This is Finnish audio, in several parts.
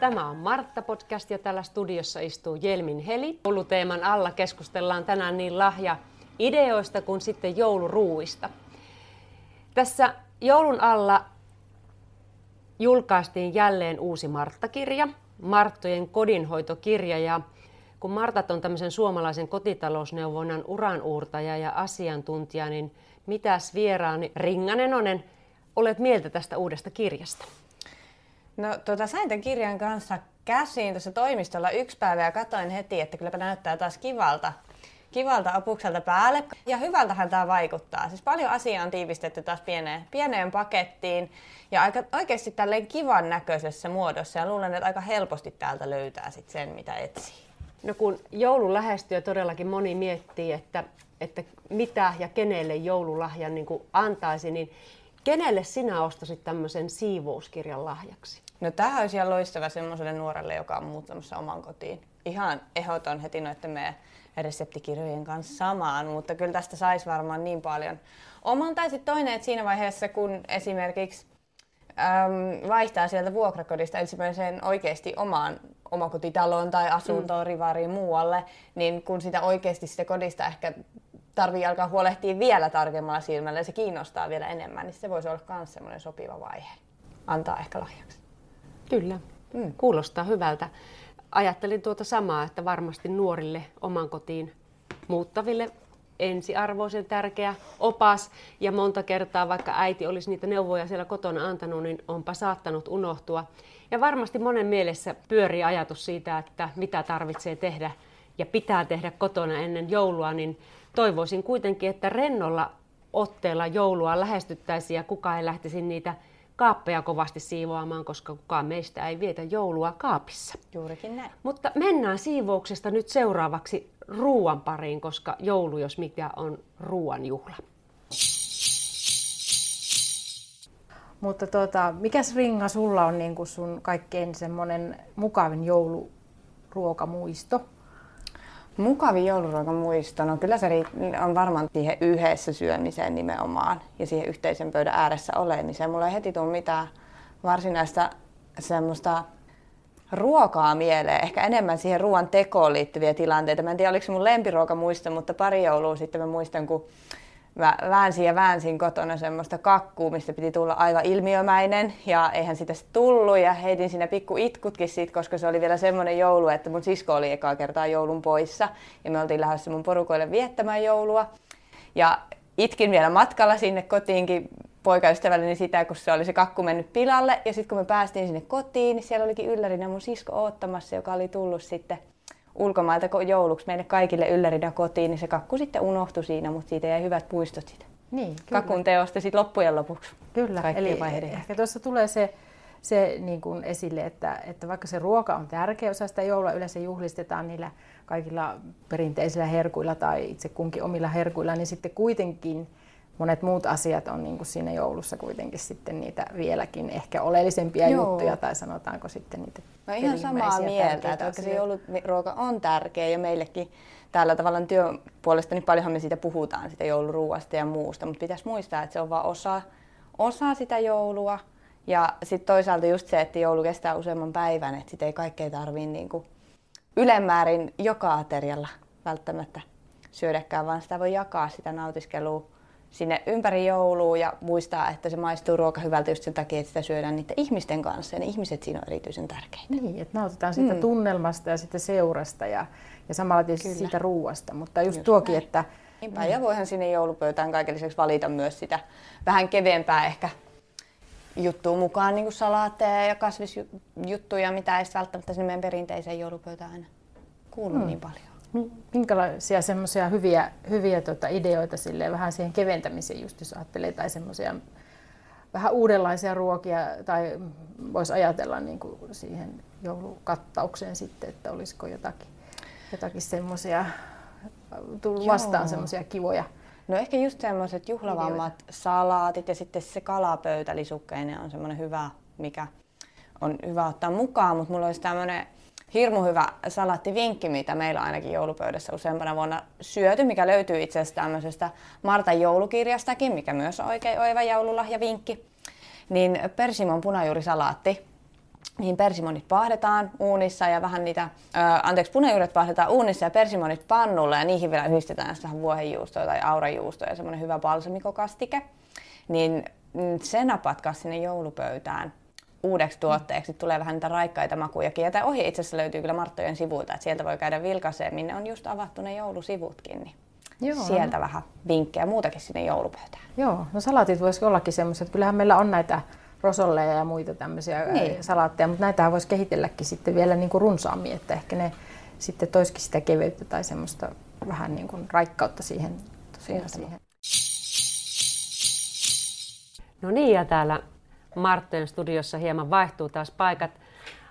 Tämä on Martta-podcast ja täällä studiossa istuu Jelmin Heli. Jouluteeman alla keskustellaan tänään niin lahja ideoista kuin sitten jouluruuista. Tässä joulun alla julkaistiin jälleen uusi Martta-kirja, Marttojen kodinhoitokirja ja kun Martat on tämmöisen suomalaisen kotitalousneuvonnan uranuurtaja ja asiantuntija, niin mitäs vieraani Ringanen Onen olet mieltä tästä uudesta kirjasta? No tota, sain tämän kirjan kanssa käsiin tuossa toimistolla yksi päivä ja katsoin heti, että kylläpä näyttää taas kivalta, kivalta opukselta päälle. Ja hyvältähän tämä vaikuttaa. Siis paljon asiaa on tiivistetty taas pieneen, pieneen pakettiin ja aika, oikeasti tälleen kivan näköisessä muodossa. Ja luulen, että aika helposti täältä löytää sit sen, mitä etsii. No kun joulu lähestyy todellakin moni miettii, että, että mitä ja kenelle joululahjan niin antaisi, niin Kenelle sinä ostasit tämmöisen siivouskirjan lahjaksi? No tämähän olisi ihan loistava semmoiselle nuorelle, joka on muuttamassa oman kotiin. Ihan ehdoton heti noiden meidän reseptikirjojen kanssa samaan, mutta kyllä tästä saisi varmaan niin paljon oman. Tai toinen, että siinä vaiheessa kun esimerkiksi äm, vaihtaa sieltä vuokrakodista ensimmäiseen oikeasti omaan omakotitaloon tai asuntoon, mm. rivariin muualle, niin kun sitä oikeasti sitä kodista ehkä tarvii alkaa huolehtia vielä tarkemmalla silmällä ja se kiinnostaa vielä enemmän, niin se voisi olla myös semmoinen sopiva vaihe antaa ehkä lahjaksi. Kyllä, mm. kuulostaa hyvältä. Ajattelin tuota samaa, että varmasti nuorille oman kotiin muuttaville ensiarvoisen tärkeä opas ja monta kertaa vaikka äiti olisi niitä neuvoja siellä kotona antanut, niin onpa saattanut unohtua. Ja varmasti monen mielessä pyörii ajatus siitä, että mitä tarvitsee tehdä ja pitää tehdä kotona ennen joulua, niin toivoisin kuitenkin, että rennolla otteella joulua lähestyttäisiin ja kukaan ei lähtisi niitä kaappeja kovasti siivoamaan, koska kukaan meistä ei vietä joulua kaapissa. Juurikin näin. Mutta mennään siivouksesta nyt seuraavaksi ruuan pariin, koska joulu, jos mikä, on ruuan juhla. Mutta tota, mikäs Ringa sulla on niin sun kaikkein semmoinen mukavin jouluruokamuisto? Mukavin jouluruoka muisto, no kyllä se on varmaan siihen yhdessä syömiseen nimenomaan ja siihen yhteisen pöydän ääressä olemiseen. Mulla ei heti tule mitään varsinaista semmoista ruokaa mieleen, ehkä enemmän siihen ruoan tekoon liittyviä tilanteita. Mä en tiedä, oliko se mun lempiruoka muisto, mutta pari joulua sitten mä muistan, kun mä väänsin ja väänsin kotona semmoista kakkuu, mistä piti tulla aivan ilmiömäinen. Ja eihän sitä tullut. Ja heitin siinä pikku itkutkin siitä, koska se oli vielä semmoinen joulu, että mun sisko oli ekaa kertaa joulun poissa. Ja me oltiin lähdössä mun porukoille viettämään joulua. Ja itkin vielä matkalla sinne kotiinkin poikaystävälleni sitä, kun se oli se kakku mennyt pilalle. Ja sitten kun me päästiin sinne kotiin, niin siellä olikin yllärinä mun sisko oottamassa, joka oli tullut sitten ulkomailta jouluksi meille kaikille yllärinä kotiin, niin se kakku sitten unohtui siinä, mutta siitä jäi hyvät puistot siitä niin, kyllä. kakun teosta sitten loppujen lopuksi. Kyllä, eli vaiheiden. ehkä tuossa tulee se, se niin kuin esille, että, että vaikka se ruoka on tärkeä osa sitä joulua, yleensä juhlistetaan niillä kaikilla perinteisillä herkuilla tai itse kunkin omilla herkuilla, niin sitten kuitenkin monet muut asiat on niin kuin siinä joulussa kuitenkin sitten niitä vieläkin ehkä oleellisempia Joo. juttuja tai sanotaanko sitten niitä No ihan samaa mieltä, että vaikka se jouluruoka on tärkeä ja meillekin täällä tavallaan työn puolesta niin paljonhan me siitä puhutaan, sitä jouluruuasta ja muusta, mutta pitäisi muistaa, että se on vain osa, osa sitä joulua. Ja sitten toisaalta just se, että joulu kestää useamman päivän, että sitä ei kaikkea tarvitse niin ylemmäärin joka aterialla välttämättä syödäkään, vaan sitä voi jakaa sitä nautiskelua sinne ympäri joulua ja muistaa, että se maistuu ruoka hyvältä just sen takia, että sitä syödään niiden ihmisten kanssa ja ne ihmiset siinä on erityisen tärkeitä. Niin, että nautitaan siitä mm. tunnelmasta ja siitä seurasta ja, ja samalla tietysti Kyllä. siitä ruuasta, mutta just, just tuokin, näin. että... Niinpä, ja voihan sinne joulupöytään kaiken lisäksi valita myös sitä vähän keveämpää ehkä juttua mukaan, niin kuin salaatteja ja kasvisjuttuja, mitä ei välttämättä sinne meidän perinteiseen joulupöytään aina kuulu mm. niin paljon minkälaisia semmoisia hyviä, hyviä tota ideoita sille vähän siihen keventämiseen, just jos ajattelee, tai semmoisia vähän uudenlaisia ruokia, tai voisi ajatella niin kuin siihen joulukattaukseen sitten, että olisiko jotakin, jotakin semmoisia, tullut vastaan semmoisia kivoja No ehkä just semmoiset juhlavammat ideoita. salaatit ja sitten se kalapöytä lisukkeinen on semmoinen hyvä, mikä on hyvä ottaa mukaan, mutta mulla olisi tämmöinen hirmu hyvä salaattivinkki, mitä meillä ainakin joulupöydässä useampana vuonna syöty, mikä löytyy itse asiassa tämmöisestä Martan joulukirjastakin, mikä myös on oikein oiva joululahjavinkki. Niin persimon punajuurisalaatti, niin persimonit paahdetaan uunissa ja vähän niitä, ää, anteeksi, punajuuret paahdetaan uunissa ja persimonit pannulle ja niihin vielä yhdistetään vähän vuohenjuustoa tai aurajuustoa ja semmoinen hyvä balsamikokastike. Niin mm, se napatkaa sinne joulupöytään uudeksi tuotteeksi. Tulee vähän niitä raikkaita makujakin. Ja tämä ohje itse asiassa löytyy kyllä Marttojen sivuilta, että sieltä voi käydä vilkaiseen, minne on just avattu ne joulusivutkin. Niin Joo. Sieltä vähän vinkkejä muutakin sinne joulupöytään. Joo, no salaatit voisi ollakin semmoiset. Kyllähän meillä on näitä rosolleja ja muita tämmöisiä niin. salaatteja, mutta näitä voisi kehitelläkin sitten vielä niin kuin runsaammin, että ehkä ne sitten toisikin sitä keveyttä tai semmoista vähän niin kuin raikkautta siihen. Tosiaan siihen. No niin, ja täällä Marttojen studiossa hieman vaihtuu taas paikat.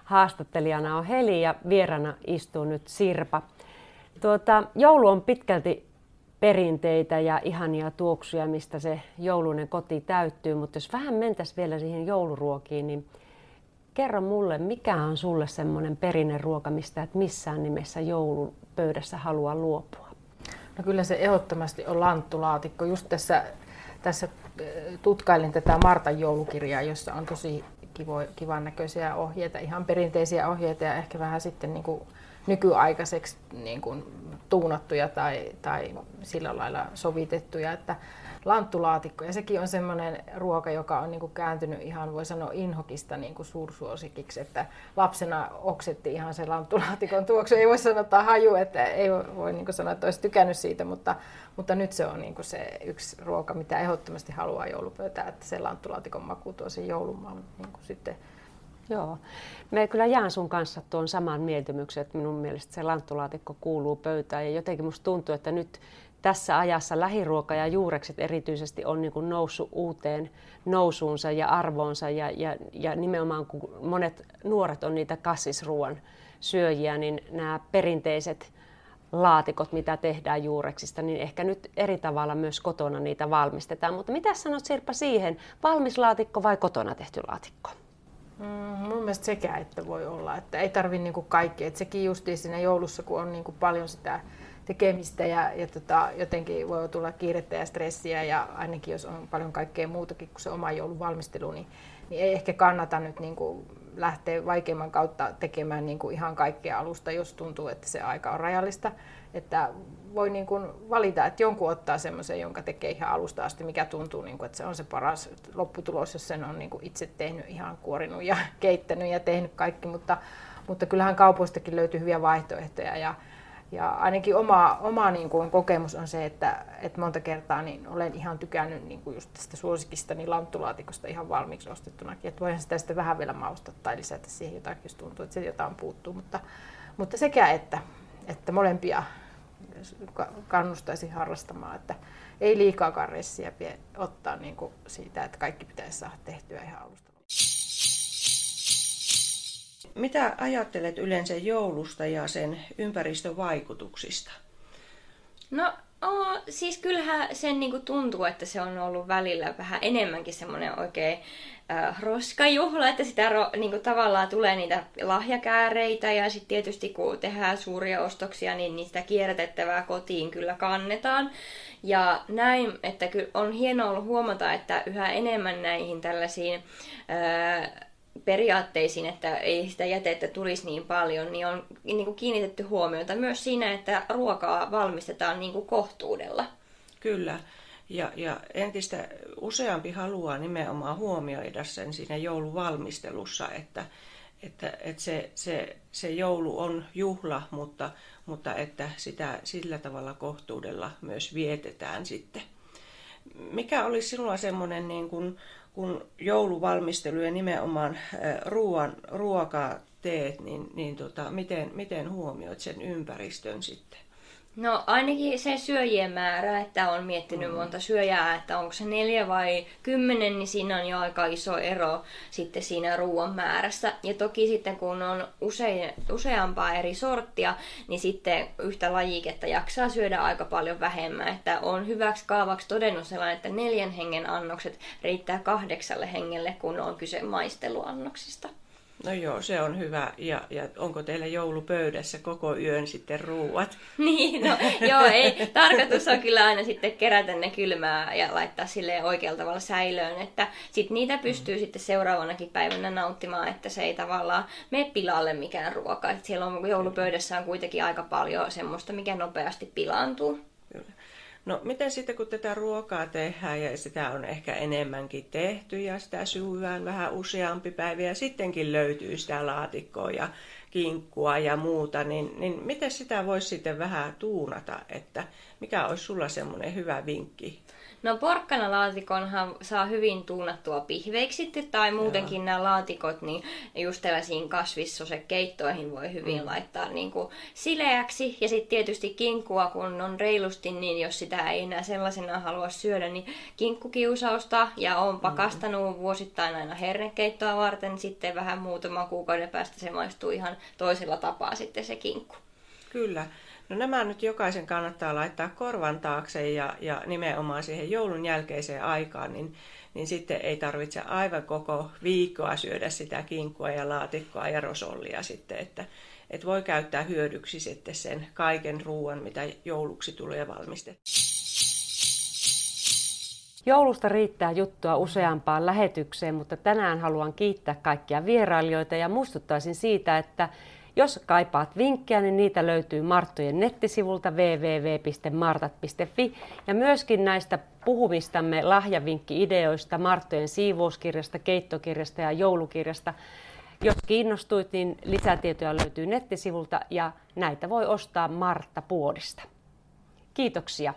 Haastattelijana on Heli ja vierana istuu nyt Sirpa. Tuota, joulu on pitkälti perinteitä ja ihania tuoksuja, mistä se joulunen koti täyttyy, mutta jos vähän mentäisiin vielä siihen jouluruokiin, niin kerro mulle, mikä on sulle semmoinen perinneruoka, mistä et missään nimessä joulun pöydässä halua luopua? No kyllä se ehdottomasti on lanttulaatikko. Just tässä, tässä tutkailin tätä Martan joulukirjaa, jossa on tosi kivo, kivan näköisiä ohjeita, ihan perinteisiä ohjeita ja ehkä vähän sitten niin kuin nykyaikaiseksi niin kuin tuunattuja tai, tai sillä lailla sovitettuja, että lanttulaatikko, ja sekin on semmoinen ruoka, joka on niin kuin kääntynyt ihan, voi sanoa, inhokista niin kuin suursuosikiksi, että lapsena oksetti ihan se lanttulaatikon tuoksu. Ei voi sanoa, että haju, että ei voi niin kuin sanoa, että olisi tykännyt siitä, mutta, mutta nyt se on niin kuin se yksi ruoka, mitä ehdottomasti haluaa joulupöytään, että se lanttulaatikon maku tuo sen joulumaan niin kuin sitten Joo. Me kyllä jaan sun kanssa tuon saman mieltymyksen, että minun mielestä se lanttulaatikko kuuluu pöytään ja jotenkin musta tuntuu, että nyt tässä ajassa lähiruoka ja juurekset erityisesti on niin kuin noussut uuteen nousuunsa ja arvoonsa ja, ja, ja nimenomaan kun monet nuoret on niitä kassisruoan syöjiä, niin nämä perinteiset laatikot, mitä tehdään juureksista, niin ehkä nyt eri tavalla myös kotona niitä valmistetaan. Mutta mitä sanot Sirpa siihen, valmis laatikko vai kotona tehty laatikko? Mm, mun mielestä sekä että voi olla, että ei tarvi niinku kaikkea. Et sekin justiin siinä joulussa, kun on niinku paljon sitä tekemistä ja, ja tota, jotenkin voi tulla kiirettä ja stressiä ja ainakin jos on paljon kaikkea muutakin kuin se oma joulun valmistelu, niin, niin ei ehkä kannata nyt niinku lähteä vaikeimman kautta tekemään niinku ihan kaikkea alusta, jos tuntuu, että se aika on rajallista. Että voi niin kuin valita, että jonkun ottaa semmoisen, jonka tekee ihan alusta asti, mikä tuntuu, niin kuin, että se on se paras lopputulos, jos sen on niin kuin itse tehnyt, ihan kuorinut ja keittänyt ja tehnyt kaikki, mutta, mutta kyllähän kaupoistakin löytyy hyviä vaihtoehtoja ja, ja ainakin oma, oma niin kuin kokemus on se, että, että monta kertaa niin olen ihan tykännyt niin kuin just tästä suosikista niin lanttulaatikosta ihan valmiiksi ostettunakin. Että voihan sitä sitten vähän vielä maustaa tai lisätä siihen jotakin, jos tuntuu, että se jotain puuttuu. Mutta, mutta sekä että, että molempia kannustaisi harrastamaan, että ei liikaa karressia ottaa niin kuin siitä, että kaikki pitäisi saada tehtyä ihan alusta. Mitä ajattelet yleensä joulusta ja sen ympäristövaikutuksista? No Oh, siis kyllähän sen niin kuin tuntuu, että se on ollut välillä vähän enemmänkin semmoinen oikein äh, roskajuhla, että sitä ro, niin kuin tavallaan tulee niitä lahjakääreitä ja sitten tietysti kun tehdään suuria ostoksia, niin niistä kierrätettävää kotiin kyllä kannetaan. Ja näin, että kyllä on hienoa ollut huomata, että yhä enemmän näihin tällaisiin äh, periaatteisiin, että ei sitä jätettä tulisi niin paljon, niin on niin kuin kiinnitetty huomiota myös siinä, että ruokaa valmistetaan niin kuin kohtuudella. Kyllä. Ja, ja entistä useampi haluaa nimenomaan huomioida sen siinä jouluvalmistelussa, että, että, että se, se, se joulu on juhla, mutta, mutta että sitä sillä tavalla kohtuudella myös vietetään sitten. Mikä olisi sinulla semmoinen niin kuin kun jouluvalmistelu ja nimenomaan ruoan, ruokaa teet, niin, niin tota, miten, miten huomioit sen ympäristön sitten? No ainakin se syöjien määrä, että on miettinyt mm. monta syöjää, että onko se neljä vai kymmenen, niin siinä on jo aika iso ero sitten siinä ruoan määrässä. Ja toki sitten kun on use, useampaa eri sorttia, niin sitten yhtä lajiketta jaksaa syödä aika paljon vähemmän. Että on hyväksi kaavaksi todennut sellainen, että neljän hengen annokset riittää kahdeksalle hengelle, kun on kyse maisteluannoksista. No joo, se on hyvä. Ja, ja onko teillä joulupöydässä koko yön sitten ruuat? niin, no joo, ei. Tarkoitus on kyllä aina sitten kerätä ne kylmää ja laittaa sille oikealla tavalla säilöön, että sit niitä pystyy mm. sitten seuraavanakin päivänä nauttimaan, että se ei tavallaan mene pilalle mikään ruoka. Et siellä on joulupöydässä on kuitenkin aika paljon semmoista, mikä nopeasti pilaantuu. No miten sitten kun tätä ruokaa tehdään ja sitä on ehkä enemmänkin tehty ja sitä syödään vähän useampi päivä ja sittenkin löytyy sitä laatikkoa ja kinkkua ja muuta, niin, niin miten sitä voisi sitten vähän tuunata, että mikä olisi sulla semmoinen hyvä vinkki? No porkkanalaatikonhan saa hyvin tuunattua pihveiksi tai muutenkin Joo. nämä laatikot, niin just tällaisiin kasvissosekeittoihin voi hyvin mm. laittaa niin kuin sileäksi. Ja sitten tietysti kinkkua, kun on reilusti, niin jos sitä ei enää sellaisena halua syödä, niin kinkkukiusausta. Ja on mm. pakastanut mm. vuosittain aina hernekeittoa varten, sitten vähän muutama kuukauden päästä se maistuu ihan toisella tapaa sitten se kinkku. Kyllä. No nämä nyt jokaisen kannattaa laittaa korvan taakse ja, ja nimenomaan siihen joulun jälkeiseen aikaan, niin, niin sitten ei tarvitse aivan koko viikkoa syödä sitä kinkkua ja laatikkoa ja rosollia sitten, että, että voi käyttää hyödyksi sitten sen kaiken ruoan, mitä jouluksi tulee valmistettua. Joulusta riittää juttua useampaan lähetykseen, mutta tänään haluan kiittää kaikkia vierailijoita ja muistuttaisin siitä, että jos kaipaat vinkkejä, niin niitä löytyy Marttojen nettisivulta www.martat.fi ja myöskin näistä puhumistamme lahjavinkki-ideoista Marttojen siivouskirjasta, keittokirjasta ja joulukirjasta. Jos kiinnostuit, niin lisätietoja löytyy nettisivulta ja näitä voi ostaa Martta Puodista. Kiitoksia.